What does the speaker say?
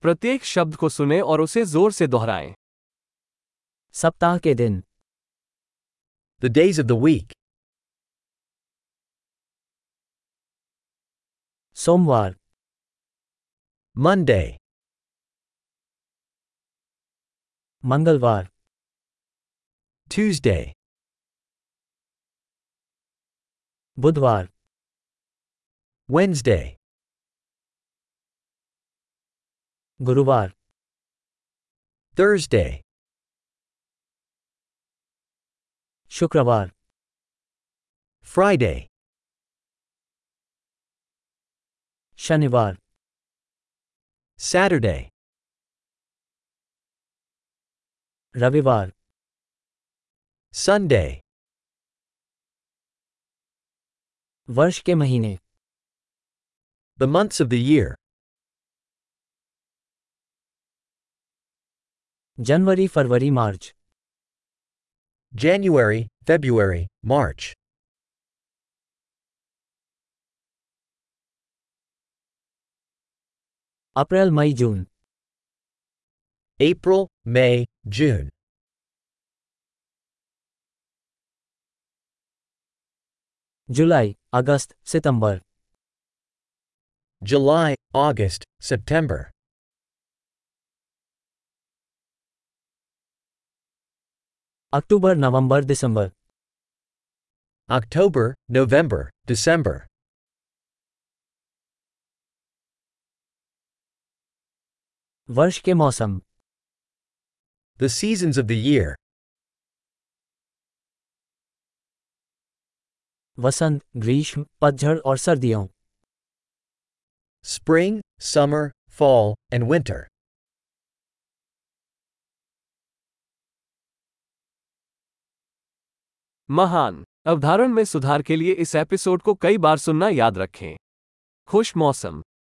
प्रत्येक शब्द को सुने और उसे ज़ोर से दोहराएँ। सप्ताह के दिन। The days of the week. सोमवार। Monday, मंगलवार। Tuesday, बुधवार। Wednesday, गुरुवार Thursday, शुक्रवार Friday, शनिवार Saturday, रविवार Sunday, वर्ष के महीने the months of the year. January February March January, February, March. April May June April, May, June. July August September July, August, September. October November December October, November, December. वर्ष के मौसम The seasons of the year. वसंत ग्रीष्म पतझड़ और सर्दियों Spring, summer, fall, and winter. महान। अवधारण में सुधार के लिए इस एपिसोड को कई बार सुनना याद रखें। खुश मौसम।